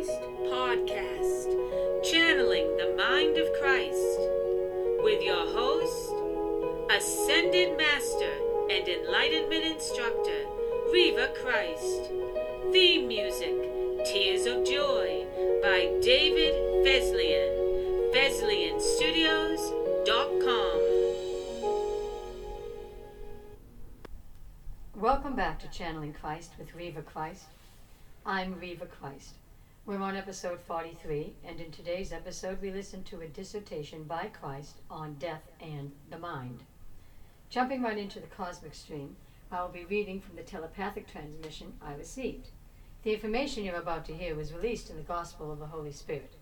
Christ podcast, channeling the mind of Christ, with your host, Ascended Master and Enlightenment Instructor, Reva Christ. Theme music, Tears of Joy, by David Fesliyan. FesliyanStudios.com. Welcome back to Channeling Christ with Reva Christ. I'm Reva Christ. We're on episode 43, and in today's episode, we listen to a dissertation by Christ on death and the mind. Jumping right into the cosmic stream, I will be reading from the telepathic transmission I received. The information you're about to hear was released in the Gospel of the Holy Spirit,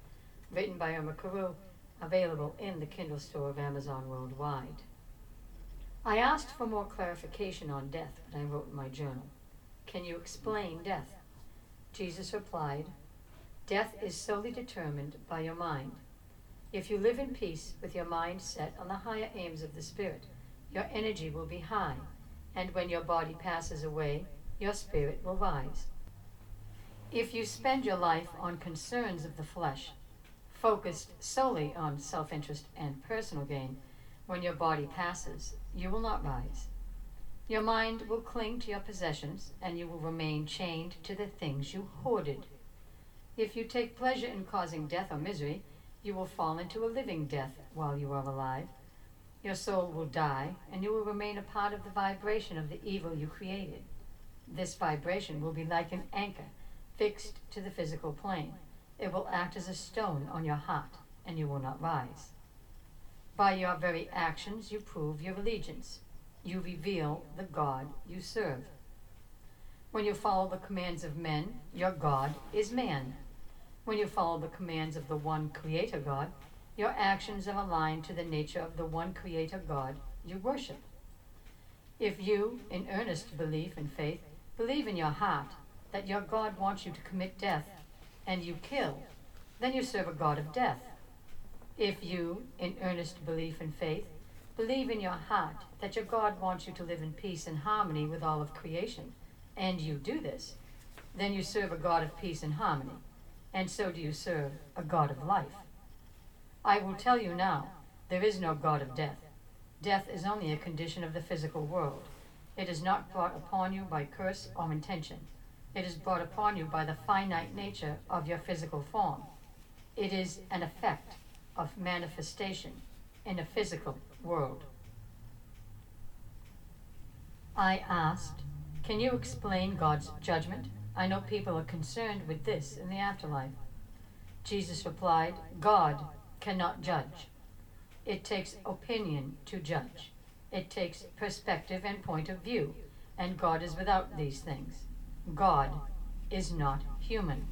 written by Irma Carew, available in the Kindle store of Amazon worldwide. I asked for more clarification on death when I wrote in my journal. Can you explain death? Jesus replied, Death is solely determined by your mind. If you live in peace with your mind set on the higher aims of the Spirit, your energy will be high, and when your body passes away, your spirit will rise. If you spend your life on concerns of the flesh, focused solely on self interest and personal gain, when your body passes, you will not rise. Your mind will cling to your possessions, and you will remain chained to the things you hoarded. If you take pleasure in causing death or misery, you will fall into a living death while you are alive. Your soul will die, and you will remain a part of the vibration of the evil you created. This vibration will be like an anchor fixed to the physical plane. It will act as a stone on your heart, and you will not rise. By your very actions, you prove your allegiance. You reveal the God you serve. When you follow the commands of men, your God is man. When you follow the commands of the one Creator God, your actions are aligned to the nature of the one Creator God you worship. If you, in earnest belief and faith, believe in your heart that your God wants you to commit death, and you kill, then you serve a God of death. If you, in earnest belief and faith, believe in your heart that your God wants you to live in peace and harmony with all of creation, and you do this, then you serve a God of peace and harmony, and so do you serve a God of life. I will tell you now, there is no God of death. Death is only a condition of the physical world. It is not brought upon you by curse or intention. It is brought upon you by the finite nature of your physical form. It is an effect of manifestation in a physical world. I asked, Can you explain God's judgment? I know people are concerned with this in the afterlife. Jesus replied, God cannot judge. It takes opinion to judge. It takes perspective and point of view, and God is without these things. God is not human.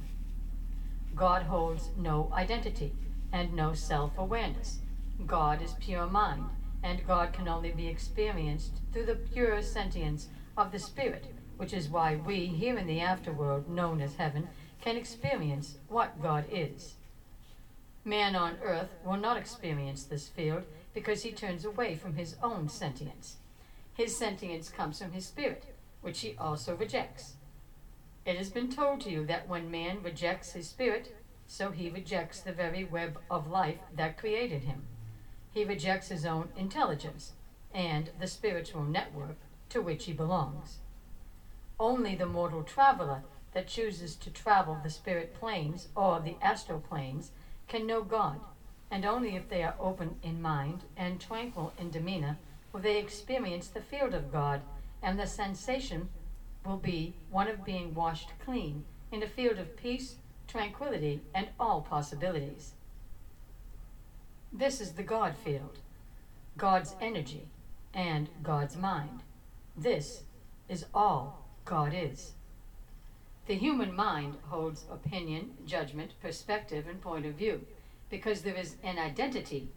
God holds no identity and no self awareness. God is pure mind, and God can only be experienced through the pure sentience of the Spirit, which is why we, here in the afterworld known as heaven, can experience what God is. Man on earth will not experience this field because he turns away from his own sentience. His sentience comes from his spirit, which he also rejects. It has been told to you that when man rejects his spirit, so he rejects the very web of life that created him. He rejects his own intelligence and the spiritual network to which he belongs. Only the mortal traveler that chooses to travel the spirit planes or the astral planes can know God, and only if they are open in mind and tranquil in demeanor will they experience the field of God, and the sensation will be one of being washed clean in a field of peace, tranquility, and all possibilities. This is the God field, God's energy, and God's mind. This is all God is. The human mind holds opinion, judgment, perspective, and point of view because there is an identity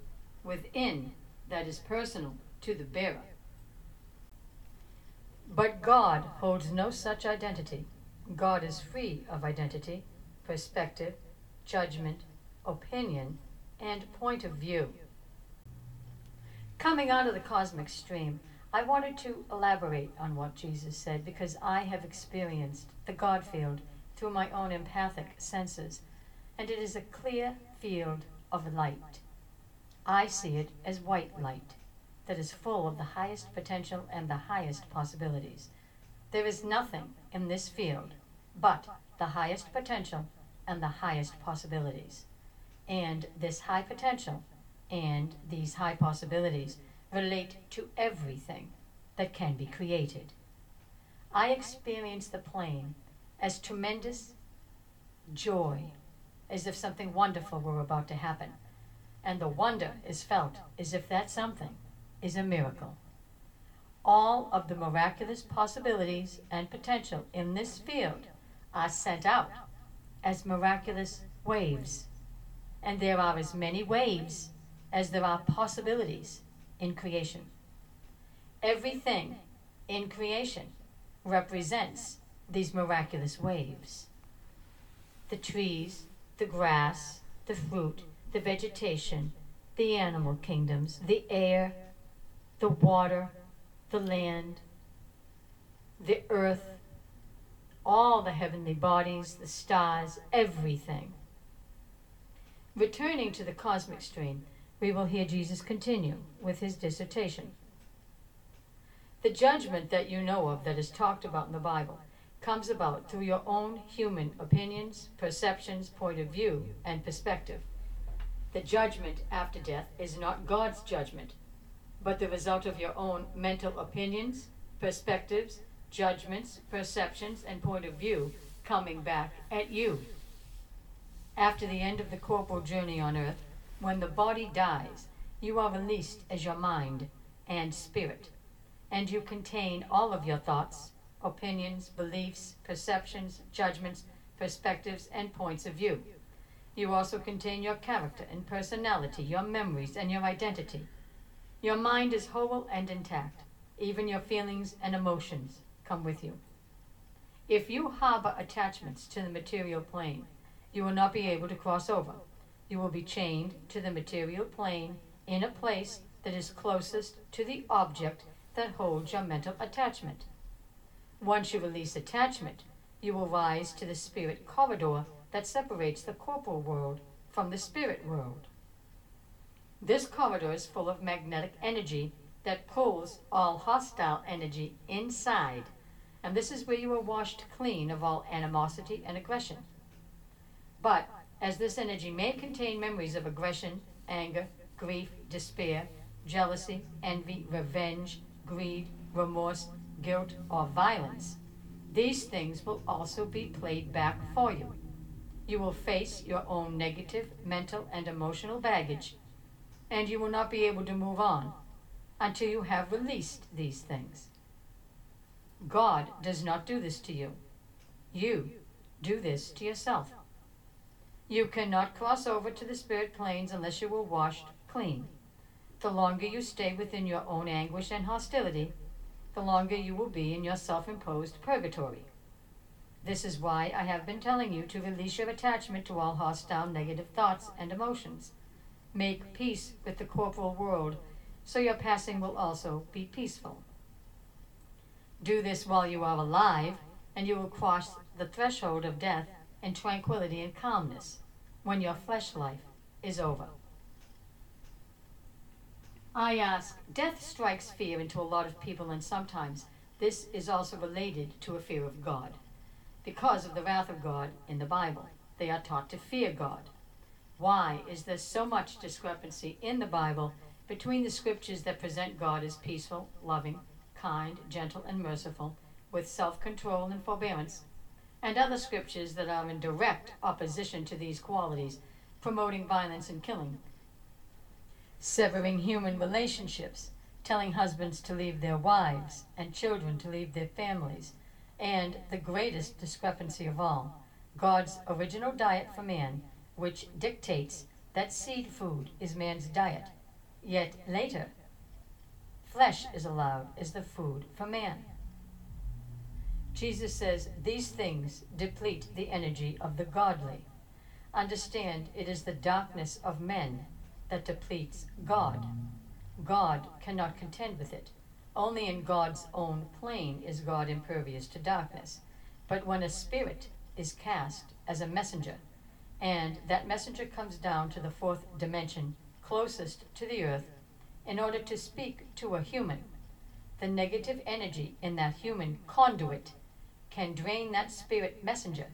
within that is personal to the bearer. But God holds no such identity. God is free of identity, perspective, judgment, opinion, and point of view. Coming out of the cosmic stream, I wanted to elaborate on what Jesus said because I have experienced the God field through my own empathic senses and it is a clear field of light. I see it as white light that is full of the highest potential and the highest possibilities. There is nothing in this field but the highest potential and the highest possibilities. And this high potential and these high possibilities relate to everything that can be created. I experience the plane as tremendous joy, as if something wonderful were about to happen. And the wonder is felt as if that something is a miracle. All of the miraculous possibilities and potential in this field are sent out as miraculous waves. And there are as many waves as there are possibilities in creation. Everything in creation represents these miraculous waves. The trees, the grass, the fruit, the vegetation, the animal kingdoms, the air, the water, the land, the earth, all the heavenly bodies, the stars, everything. Returning to the cosmic stream, we will hear Jesus continue with his dissertation. The judgment that you know of that is talked about in the Bible comes about through your own human opinions, perceptions, point of view, and perspective. The judgment after death is not God's judgment, but the result of your own mental opinions, perspectives, judgments, perceptions, and point of view coming back at you. After the end of the corporal journey on earth, when the body dies, you are released as your mind and spirit, and you contain all of your thoughts, opinions, beliefs, perceptions, judgments, perspectives, and points of view. You also contain your character and personality, your memories, and your identity. Your mind is whole and intact. Even your feelings and emotions come with you. If you harbor attachments to the material plane, you will not be able to cross over. You will be chained to the material plane in a place that is closest to the object that holds your mental attachment. Once you release attachment, you will rise to the spirit corridor that separates the corporal world from the spirit world. This corridor is full of magnetic energy that pulls all hostile energy inside, and this is where you are washed clean of all animosity and aggression. But as this energy may contain memories of aggression, anger, grief, despair, jealousy, envy, revenge, greed, remorse, guilt, or violence, these things will also be played back for you. You will face your own negative mental and emotional baggage, and you will not be able to move on until you have released these things. God does not do this to you. You do this to yourself. You cannot cross over to the spirit planes unless you are washed clean. The longer you stay within your own anguish and hostility, the longer you will be in your self imposed purgatory. This is why I have been telling you to release your attachment to all hostile negative thoughts and emotions. Make peace with the corporal world so your passing will also be peaceful. Do this while you are alive, and you will cross the threshold of death in tranquility and calmness when your flesh life is over. I ask, death strikes fear into a lot of people, and sometimes this is also related to a fear of God. Because of the wrath of God in the Bible, they are taught to fear God. Why is there so much discrepancy in the Bible between the scriptures that present God as peaceful, loving, kind, gentle, and merciful, with self control and forbearance, and other scriptures that are in direct opposition to these qualities, promoting violence and killing? severing human relationships, telling husbands to leave their wives and children to leave their families, and the greatest discrepancy of all, God's original diet for man, which dictates that seed food is man's diet. Yet later, flesh is allowed as the food for man. Jesus says these things deplete the energy of the godly. Understand it is the darkness of men that depletes God. God cannot contend with it. Only in God's own plane is God impervious to darkness. But when a spirit is cast as a messenger, and that messenger comes down to the fourth dimension, closest to the earth, in order to speak to a human. The negative energy in that human conduit can drain that spirit messenger,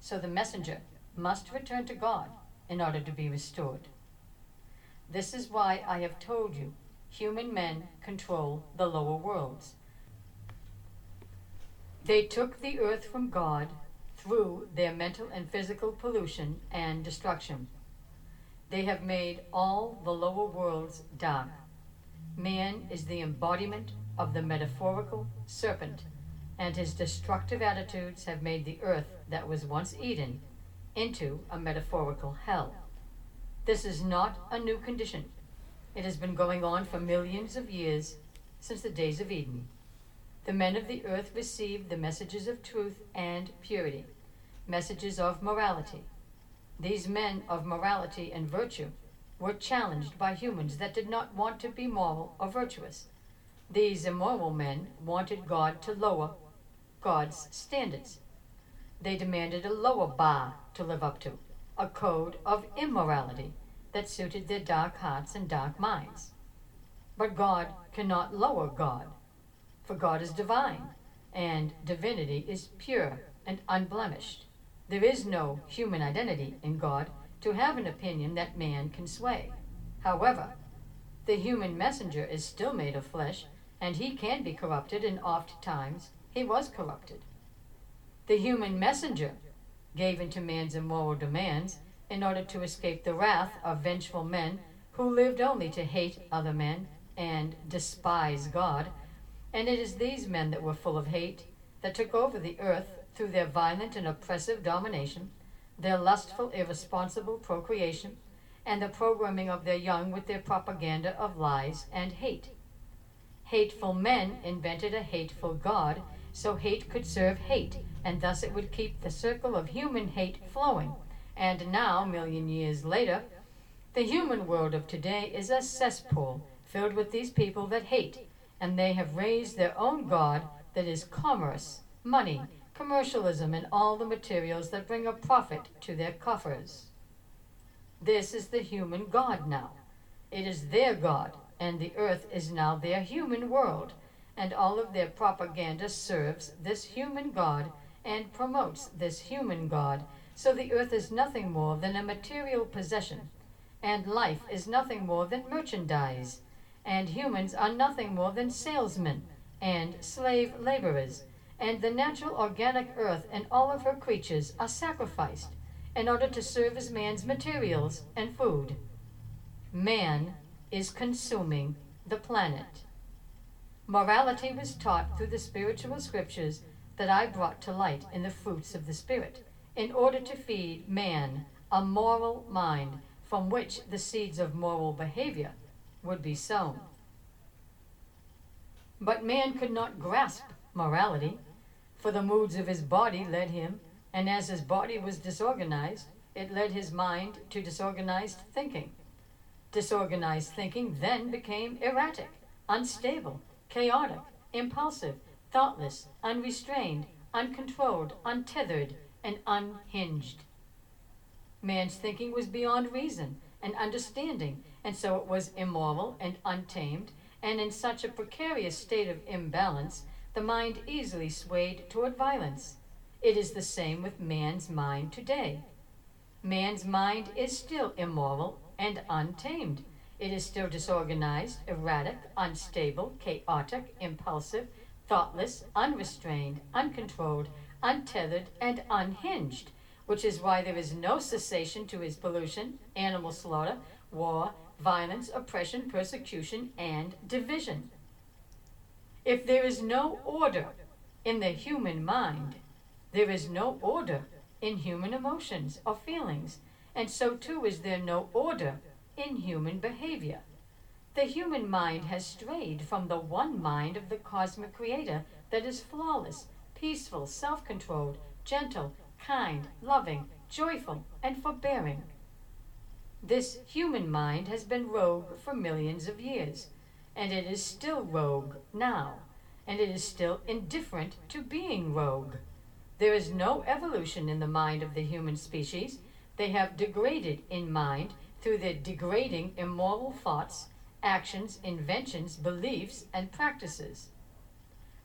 so the messenger must return to God in order to be restored. This is why I have told you human men control the lower worlds. They took the earth from God through their mental and physical pollution and destruction. They have made all the lower worlds dark. Man is the embodiment of the metaphorical serpent, and his destructive attitudes have made the earth that was once Eden into a metaphorical hell. This is not a new condition. It has been going on for millions of years since the days of Eden. The men of the earth received the messages of truth and purity, messages of morality. These men of morality and virtue were challenged by humans that did not want to be moral or virtuous. These immoral men wanted God to lower God's standards. They demanded a lower bar to live up to, a code of immorality that suited their dark hearts and dark minds. But God cannot lower God, for God is divine, and divinity is pure and unblemished. There is no human identity in God to have an opinion that man can sway. However, the human messenger is still made of flesh, and he can be corrupted, and oft times he was corrupted. The human messenger gave into man's immoral demands in order to escape the wrath of vengeful men who lived only to hate other men and despise God. And it is these men that were full of hate that took over the earth through their violent and oppressive domination, their lustful, irresponsible procreation, and the programming of their young with their propaganda of lies and hate. Hateful men invented a hateful God so hate could serve hate, and thus it would keep the circle of human hate flowing. And now, million years later, the human world of today is a cesspool filled with these people that hate, and they have raised their own God that is commerce, money, commercialism, and all the materials that bring a profit to their coffers. This is the human God now. It is their God, and the earth is now their human world and all of their propaganda serves this human God and promotes this human God. So the earth is nothing more than a material possession, and life is nothing more than merchandise, and humans are nothing more than salesmen and slave laborers, and the natural organic earth and all of her creatures are sacrificed in order to serve as man's materials and food. Man is consuming the planet. Morality was taught through the spiritual scriptures that I brought to light in the fruits of the Spirit, in order to feed man a moral mind from which the seeds of moral behavior would be sown. But man could not grasp morality, for the moods of his body led him, and as his body was disorganized, it led his mind to disorganized thinking. Disorganized thinking then became erratic, unstable, chaotic, impulsive, thoughtless, unrestrained, uncontrolled, untethered, and unhinged. Man's thinking was beyond reason and understanding, and so it was immoral and untamed, and in such a precarious state of imbalance, the mind easily swayed toward violence. It is the same with man's mind today. Man's mind is still immoral and untamed it is still disorganized, erratic, unstable, chaotic, impulsive, thoughtless, unrestrained, uncontrolled, untethered, and unhinged, which is why there is no cessation to his pollution, animal slaughter, war, violence, oppression, persecution, and division. If there is no order in the human mind, there is no order in human emotions or feelings, and so too is there no order in human behavior. The human mind has strayed from the one mind of the cosmic creator that is flawless, peaceful, self controlled, gentle, kind, loving, joyful, and forbearing. This human mind has been rogue for millions of years, and it is still rogue now, and it is still indifferent to being rogue. There is no evolution in the mind of the human species, they have degraded in mind through their degrading immoral thoughts, actions, inventions, beliefs, and practices.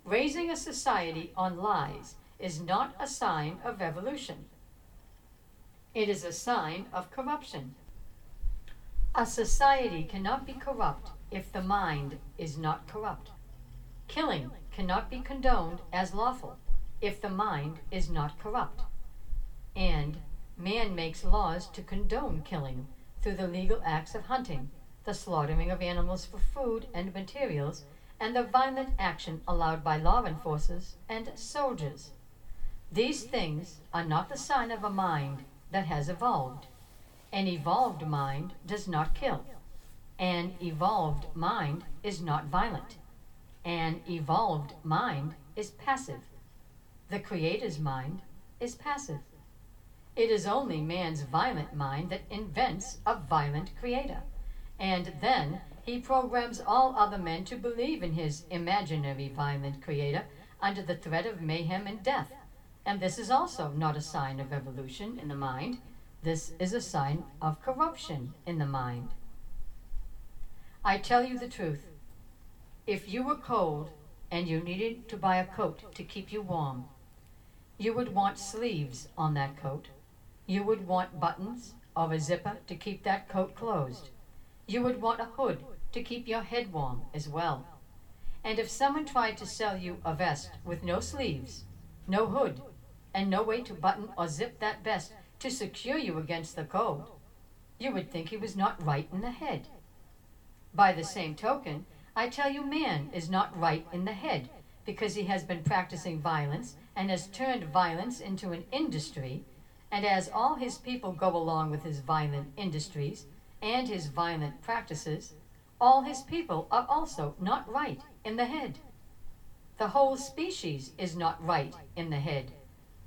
Raising a society on lies is not a sign of evolution. It is a sign of corruption. A society cannot be corrupt if the mind is not corrupt. Killing cannot be condoned as lawful if the mind is not corrupt. And man makes laws to condone killing through the legal acts of hunting, the slaughtering of animals for food and materials, and the violent action allowed by law enforcers and soldiers. These things are not the sign of a mind that has evolved. An evolved mind does not kill. An evolved mind is not violent. An evolved mind is passive. The Creator's mind is passive. It is only man's violent mind that invents a violent Creator. And then he programs all other men to believe in his imaginary violent Creator under the threat of mayhem and death. And this is also not a sign of evolution in the mind. This is a sign of corruption in the mind. I tell you the truth. If you were cold and you needed to buy a coat to keep you warm, you would want sleeves on that coat. You would want buttons or a zipper to keep that coat closed. You would want a hood to keep your head warm as well. And if someone tried to sell you a vest with no sleeves, no hood, and no way to button or zip that vest to secure you against the cold, you would think he was not right in the head. By the same token, I tell you, man is not right in the head because he has been practicing violence and has turned violence into an industry, and as all his people go along with his violent industries and his violent practices, all his people are also not right in the head. The whole species is not right in the head.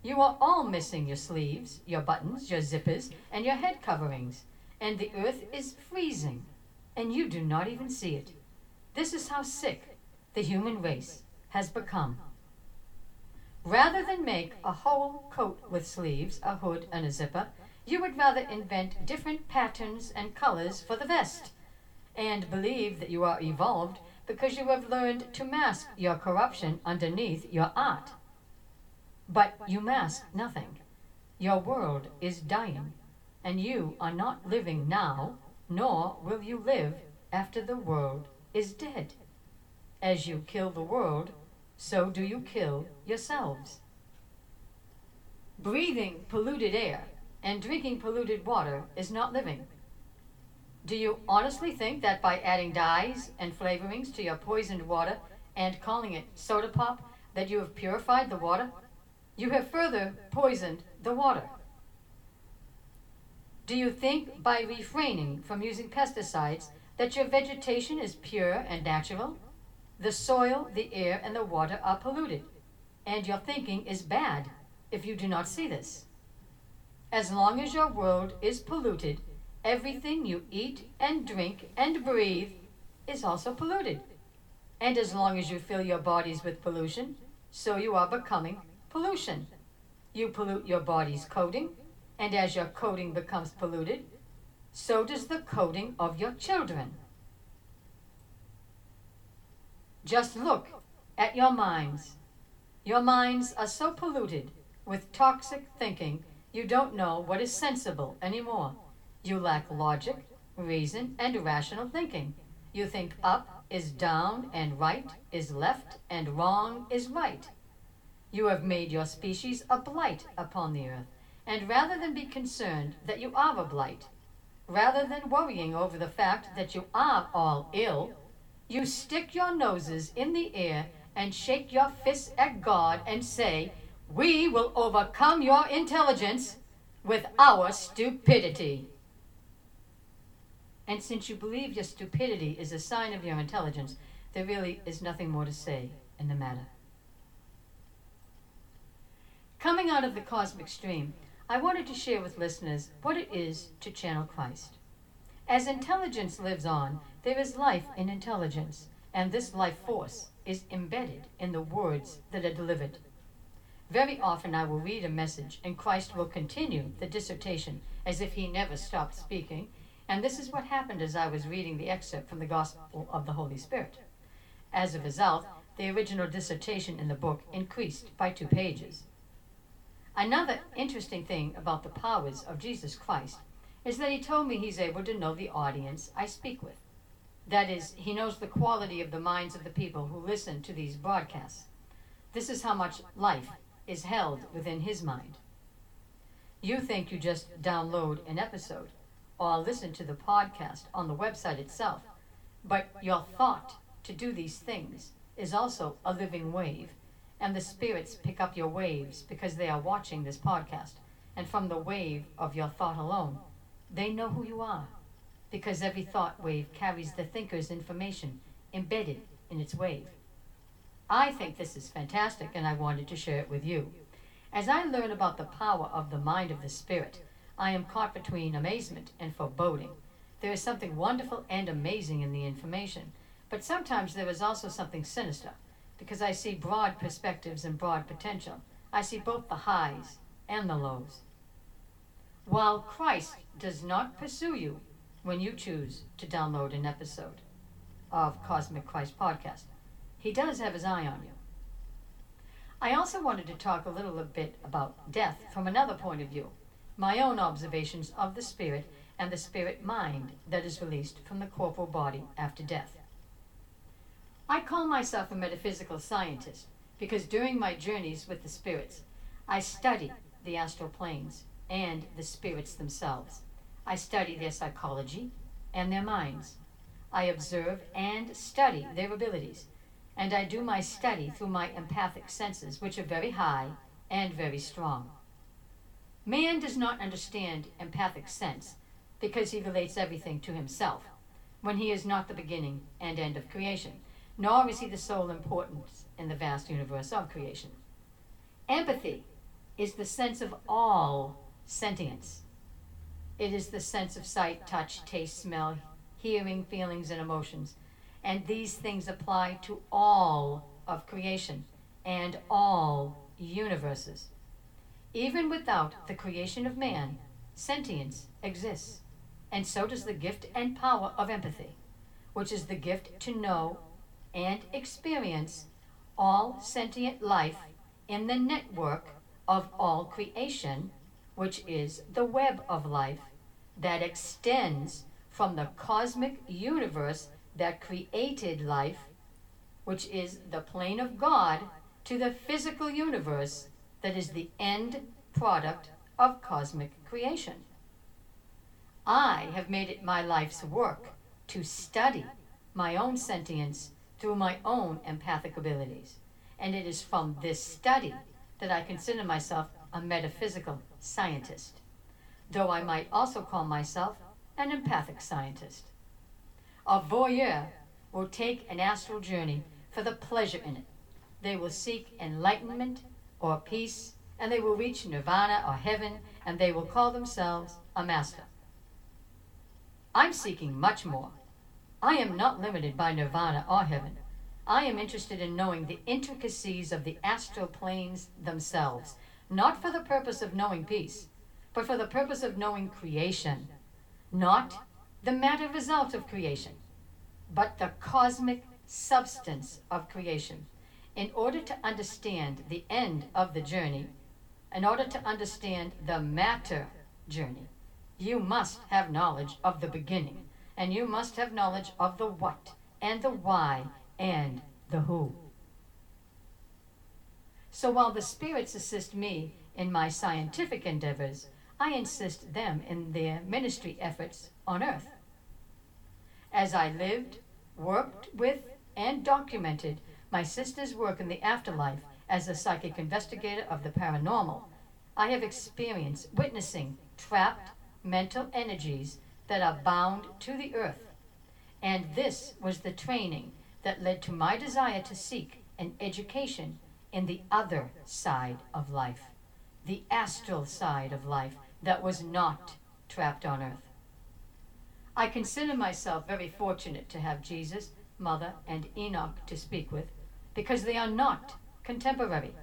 You are all missing your sleeves, your buttons, your zippers, and your head coverings, and the earth is freezing and you do not even see it. This is how sick the human race has become. Rather than make a whole coat with sleeves, a hood, and a zipper, you would rather invent different patterns and colors for the vest, and believe that you are evolved because you have learned to mask your corruption underneath your art. But you mask nothing. Your world is dying, and you are not living now, nor will you live after the world is dead. As you kill the world, so do you kill yourselves. Breathing polluted air and drinking polluted water is not living. Do you honestly think that by adding dyes and flavorings to your poisoned water and calling it soda pop that you have purified the water? You have further poisoned the water. Do you think by refraining from using pesticides that your vegetation is pure and natural? The soil, the air, and the water are polluted, and your thinking is bad if you do not see this. As long as your world is polluted, everything you eat and drink and breathe is also polluted. And as long as you fill your bodies with pollution, so you are becoming pollution. You pollute your body's coating, and as your coating becomes polluted, so does the coating of your children. Just look at your minds. Your minds are so polluted with toxic thinking, you don't know what is sensible anymore. You lack logic, reason, and rational thinking. You think up is down and right is left and wrong is right. You have made your species a blight upon the earth, and rather than be concerned that you are a blight, rather than worrying over the fact that you are all ill, you stick your noses in the air and shake your fists at God and say, We will overcome your intelligence with our stupidity. And since you believe your stupidity is a sign of your intelligence, there really is nothing more to say in the matter. Coming out of the cosmic stream, I wanted to share with listeners what it is to channel Christ. As intelligence lives on, there is life in intelligence, and this life force is embedded in the words that are delivered. Very often I will read a message and Christ will continue the dissertation as if he never stopped speaking. And this is what happened as I was reading the excerpt from the Gospel of the Holy Spirit. As a result, the original dissertation in the book increased by two pages. Another interesting thing about the powers of Jesus Christ is that he told me he's able to know the audience I speak with. That is, he knows the quality of the minds of the people who listen to these broadcasts. This is how much life is held within his mind. You think you just download an episode or listen to the podcast on the website itself, but your thought to do these things is also a living wave, and the spirits pick up your waves because they are watching this podcast, and from the wave of your thought alone, they know who you are because every thought wave carries the thinker's information embedded in its wave. I think this is fantastic and I wanted to share it with you. As I learn about the power of the mind of the spirit, I am caught between amazement and foreboding. There is something wonderful and amazing in the information, but sometimes there is also something sinister because I see broad perspectives and broad potential. I see both the highs and the lows. While Christ does not pursue you when you choose to download an episode of Cosmic Christ Podcast. He does have his eye on you. I also wanted to talk a little bit about death from another point of view, my own observations of the spirit and the spirit mind that is released from the corporal body after death. I call myself a metaphysical scientist because during my journeys with the spirits, I study the astral planes and the spirits themselves. I study their psychology and their minds. I observe and study their abilities, and I do my study through my empathic senses, which are very high and very strong. Man does not understand empathic sense because he relates everything to himself, when he is not the beginning and end of creation, nor is he the sole importance in the vast universe of creation. Empathy is the sense of all sentience it is the sense of sight, touch, taste, smell, hearing, feelings, and emotions. And these things apply to all of creation and all universes. Even without the creation of man, sentience exists. And so does the gift and power of empathy, which is the gift to know and experience all sentient life in the network of all creation, which is the web of life that extends from the cosmic universe that created life, which is the plane of God, to the physical universe that is the end product of cosmic creation. I have made it my life's work to study my own sentience through my own empathic abilities. And it is from this study that I consider myself a metaphysical scientist though I might also call myself an empathic scientist. A voyeur will take an astral journey for the pleasure in it. They will seek enlightenment or peace, and they will reach nirvana or heaven, and they will call themselves a master. I'm seeking much more. I am not limited by nirvana or heaven. I am interested in knowing the intricacies of the astral planes themselves, not for the purpose of knowing peace, but for the purpose of knowing creation, not the matter result of creation, but the cosmic substance of creation. In order to understand the end of the journey, in order to understand the matter journey, you must have knowledge of the beginning, and you must have knowledge of the what, and the why, and the who. So while the spirits assist me in my scientific endeavors, I insist them in their ministry efforts on earth. As I lived, worked with, and documented my sister's work in the afterlife as a psychic investigator of the paranormal, I have experienced witnessing trapped mental energies that are bound to the earth. And this was the training that led to my desire to seek an education in the other side of life, the astral side of life, that was not trapped on earth. I consider myself very fortunate to have Jesus, Mother, and Enoch to speak with because they are not contemporary.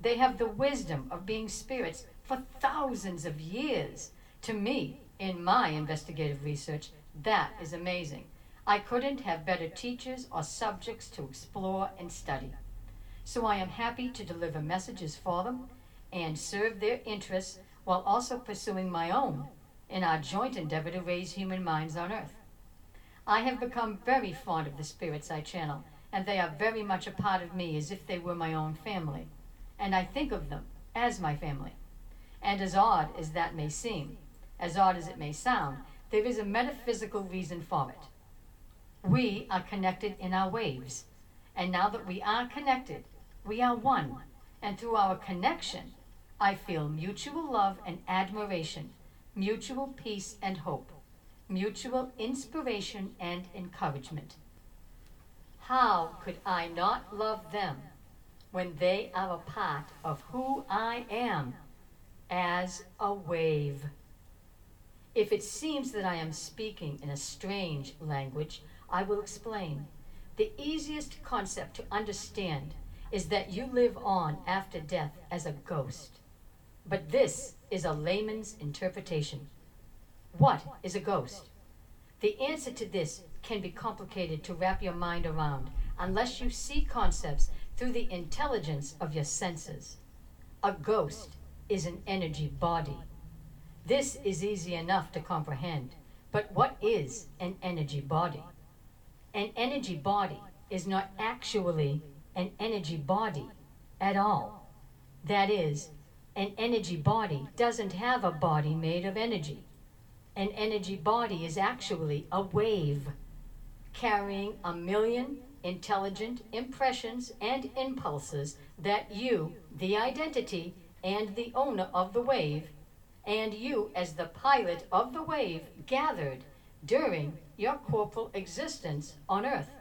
They have the wisdom of being spirits for thousands of years. To me, in my investigative research, that is amazing. I couldn't have better teachers or subjects to explore and study. So I am happy to deliver messages for them and serve their interests while also pursuing my own in our joint endeavor to raise human minds on earth. I have become very fond of the spirits I channel, and they are very much a part of me as if they were my own family, and I think of them as my family. And as odd as that may seem, as odd as it may sound, there is a metaphysical reason for it. We are connected in our waves, and now that we are connected, we are one, and through our connection, I feel mutual love and admiration, mutual peace and hope, mutual inspiration and encouragement. How could I not love them when they are a part of who I am as a wave? If it seems that I am speaking in a strange language, I will explain. The easiest concept to understand is that you live on after death as a ghost. But this is a layman's interpretation. What is a ghost? The answer to this can be complicated to wrap your mind around unless you see concepts through the intelligence of your senses. A ghost is an energy body. This is easy enough to comprehend, but what is an energy body? An energy body is not actually an energy body at all. That is, an energy body doesn't have a body made of energy. An energy body is actually a wave carrying a million intelligent impressions and impulses that you, the identity and the owner of the wave, and you as the pilot of the wave gathered during your corporal existence on earth.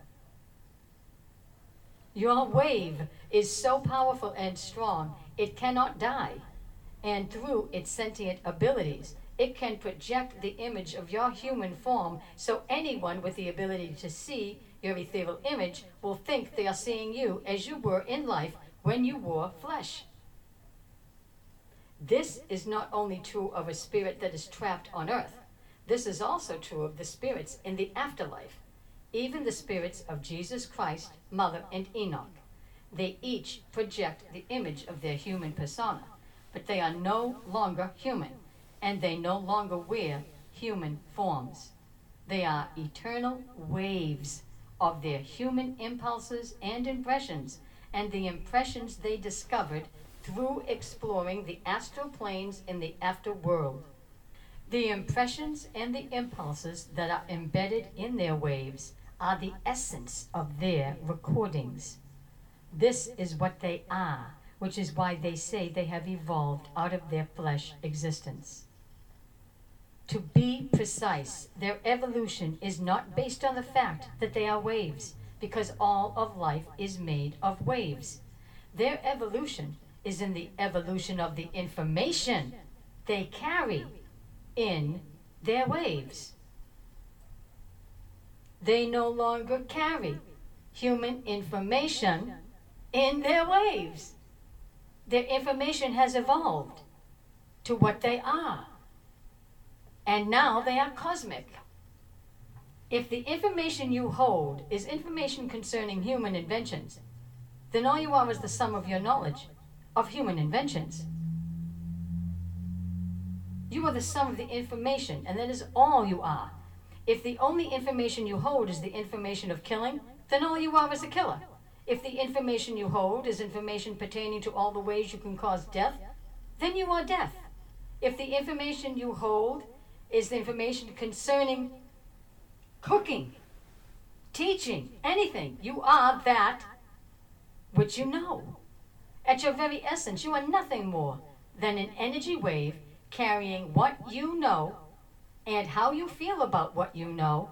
Your wave is so powerful and strong, it cannot die. And through its sentient abilities, it can project the image of your human form so anyone with the ability to see your ethereal image will think they are seeing you as you were in life when you wore flesh. This is not only true of a spirit that is trapped on earth, this is also true of the spirits in the afterlife even the spirits of Jesus Christ, Mother, and Enoch. They each project the image of their human persona, but they are no longer human, and they no longer wear human forms. They are eternal waves of their human impulses and impressions, and the impressions they discovered through exploring the astral planes in the afterworld. The impressions and the impulses that are embedded in their waves are the essence of their recordings. This is what they are, which is why they say they have evolved out of their flesh existence. To be precise, their evolution is not based on the fact that they are waves, because all of life is made of waves. Their evolution is in the evolution of the information they carry in their waves they no longer carry human information in their waves. Their information has evolved to what they are. And now they are cosmic. If the information you hold is information concerning human inventions, then all you are is the sum of your knowledge of human inventions. You are the sum of the information, and that is all you are. If the only information you hold is the information of killing, then all you are is a killer. If the information you hold is information pertaining to all the ways you can cause death, then you are death. If the information you hold is the information concerning cooking, teaching, anything, you are that which you know. At your very essence, you are nothing more than an energy wave carrying what you know and how you feel about what you know,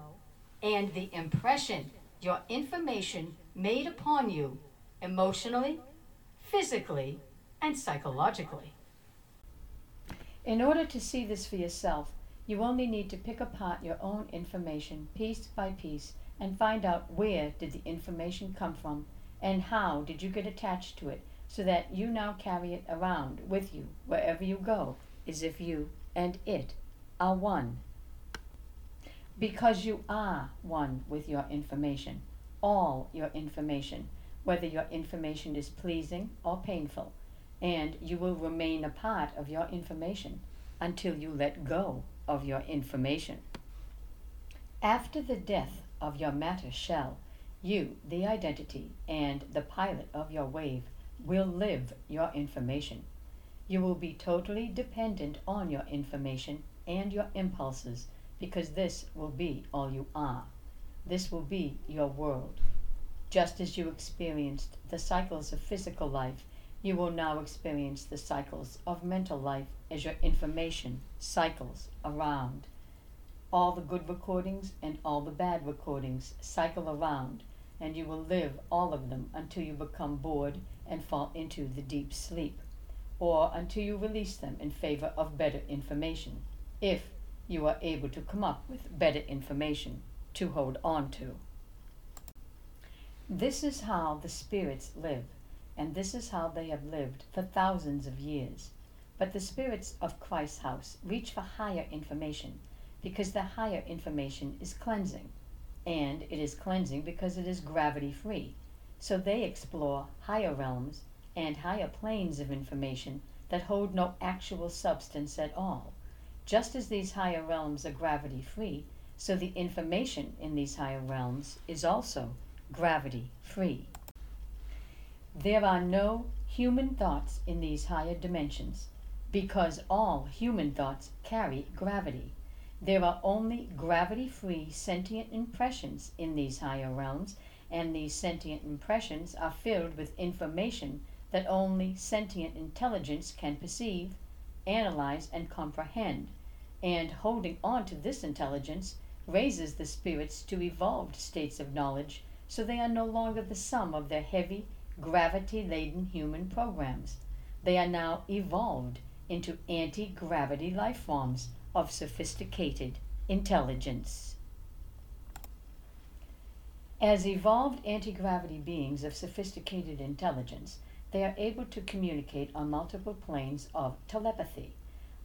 and the impression your information made upon you emotionally, physically, and psychologically. In order to see this for yourself, you only need to pick apart your own information piece by piece and find out where did the information come from and how did you get attached to it so that you now carry it around with you wherever you go, as if you and it are one. Because you are one with your information, all your information, whether your information is pleasing or painful, and you will remain a part of your information until you let go of your information. After the death of your matter shell, you, the identity, and the pilot of your wave, will live your information. You will be totally dependent on your information and your impulses because this will be all you are. This will be your world. Just as you experienced the cycles of physical life, you will now experience the cycles of mental life as your information cycles around. All the good recordings and all the bad recordings cycle around, and you will live all of them until you become bored and fall into the deep sleep, or until you release them in favor of better information, if you are able to come up with better information to hold on to. This is how the spirits live, and this is how they have lived for thousands of years. But the spirits of Christ's house reach for higher information because the higher information is cleansing, and it is cleansing because it is gravity free. So they explore higher realms and higher planes of information that hold no actual substance at all. Just as these higher realms are gravity free, so the information in these higher realms is also gravity free. There are no human thoughts in these higher dimensions because all human thoughts carry gravity. There are only gravity free sentient impressions in these higher realms and these sentient impressions are filled with information that only sentient intelligence can perceive, analyze, and comprehend, and holding on to this intelligence raises the spirits to evolved states of knowledge so they are no longer the sum of their heavy, gravity laden human programs. They are now evolved into anti gravity life forms of sophisticated intelligence. As evolved anti gravity beings of sophisticated intelligence, they are able to communicate on multiple planes of telepathy.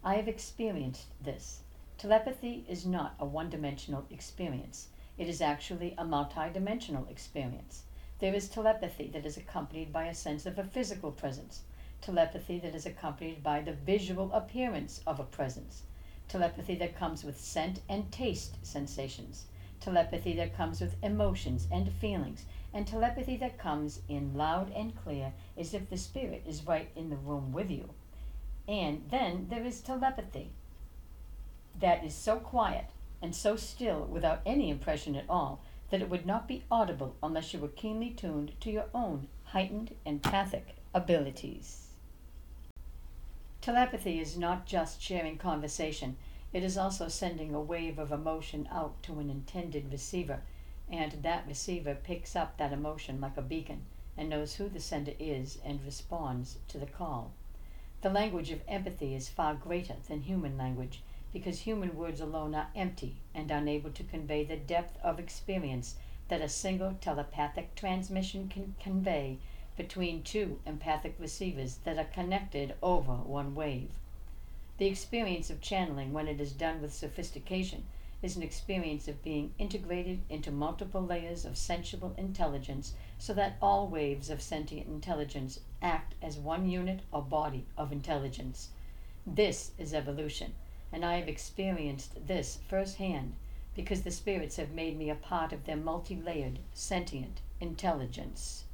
I have experienced this. Telepathy is not a one dimensional experience, it is actually a multidimensional experience. There is telepathy that is accompanied by a sense of a physical presence, telepathy that is accompanied by the visual appearance of a presence, telepathy that comes with scent and taste sensations telepathy that comes with emotions and feelings, and telepathy that comes in loud and clear as if the spirit is right in the room with you. And then there is telepathy that is so quiet and so still without any impression at all that it would not be audible unless you were keenly tuned to your own heightened empathic abilities. Telepathy is not just sharing conversation it is also sending a wave of emotion out to an intended receiver, and that receiver picks up that emotion like a beacon and knows who the sender is and responds to the call. The language of empathy is far greater than human language because human words alone are empty and unable to convey the depth of experience that a single telepathic transmission can convey between two empathic receivers that are connected over one wave. The experience of channeling, when it is done with sophistication, is an experience of being integrated into multiple layers of sensual intelligence so that all waves of sentient intelligence act as one unit or body of intelligence. This is evolution, and I have experienced this firsthand because the spirits have made me a part of their multi layered sentient intelligence.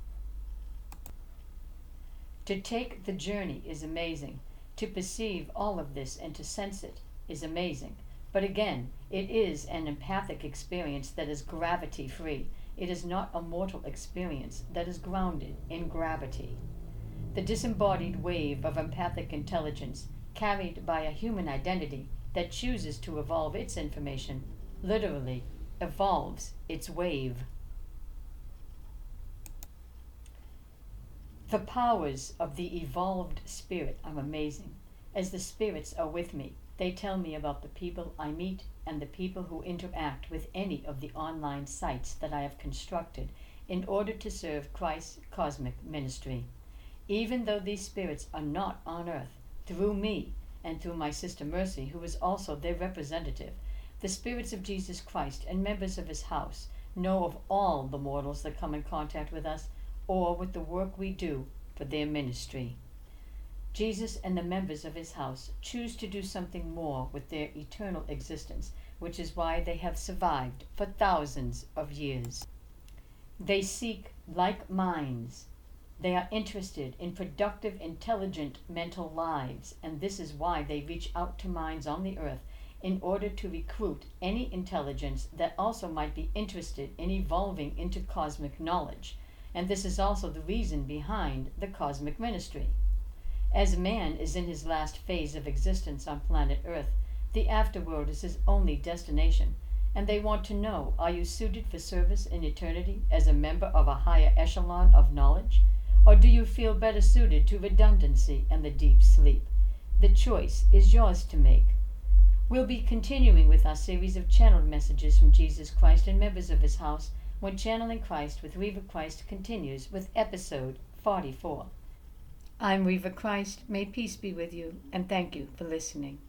To take the journey is amazing to perceive all of this and to sense it is amazing. But again, it is an empathic experience that is gravity free. It is not a mortal experience that is grounded in gravity. The disembodied wave of empathic intelligence, carried by a human identity that chooses to evolve its information, literally evolves its wave. The powers of the evolved spirit are amazing. As the spirits are with me, they tell me about the people I meet and the people who interact with any of the online sites that I have constructed in order to serve Christ's cosmic ministry. even though these spirits are not on earth, through me and through my sister Mercy, who is also their representative, the spirits of Jesus Christ and members of his house know of all the mortals that come in contact with us or with the work we do for their ministry. Jesus and the members of his house choose to do something more with their eternal existence, which is why they have survived for thousands of years. They seek like minds. They are interested in productive, intelligent mental lives, and this is why they reach out to minds on the earth in order to recruit any intelligence that also might be interested in evolving into cosmic knowledge. And this is also the reason behind the cosmic ministry. As man is in his last phase of existence on planet Earth, the afterworld is his only destination, and they want to know are you suited for service in eternity as a member of a higher echelon of knowledge? Or do you feel better suited to redundancy and the deep sleep? The choice is yours to make. We'll be continuing with our series of channeled messages from Jesus Christ and members of his house when Channeling Christ with Reva Christ continues with episode 44. I'm Reva Christ. May peace be with you, and thank you for listening.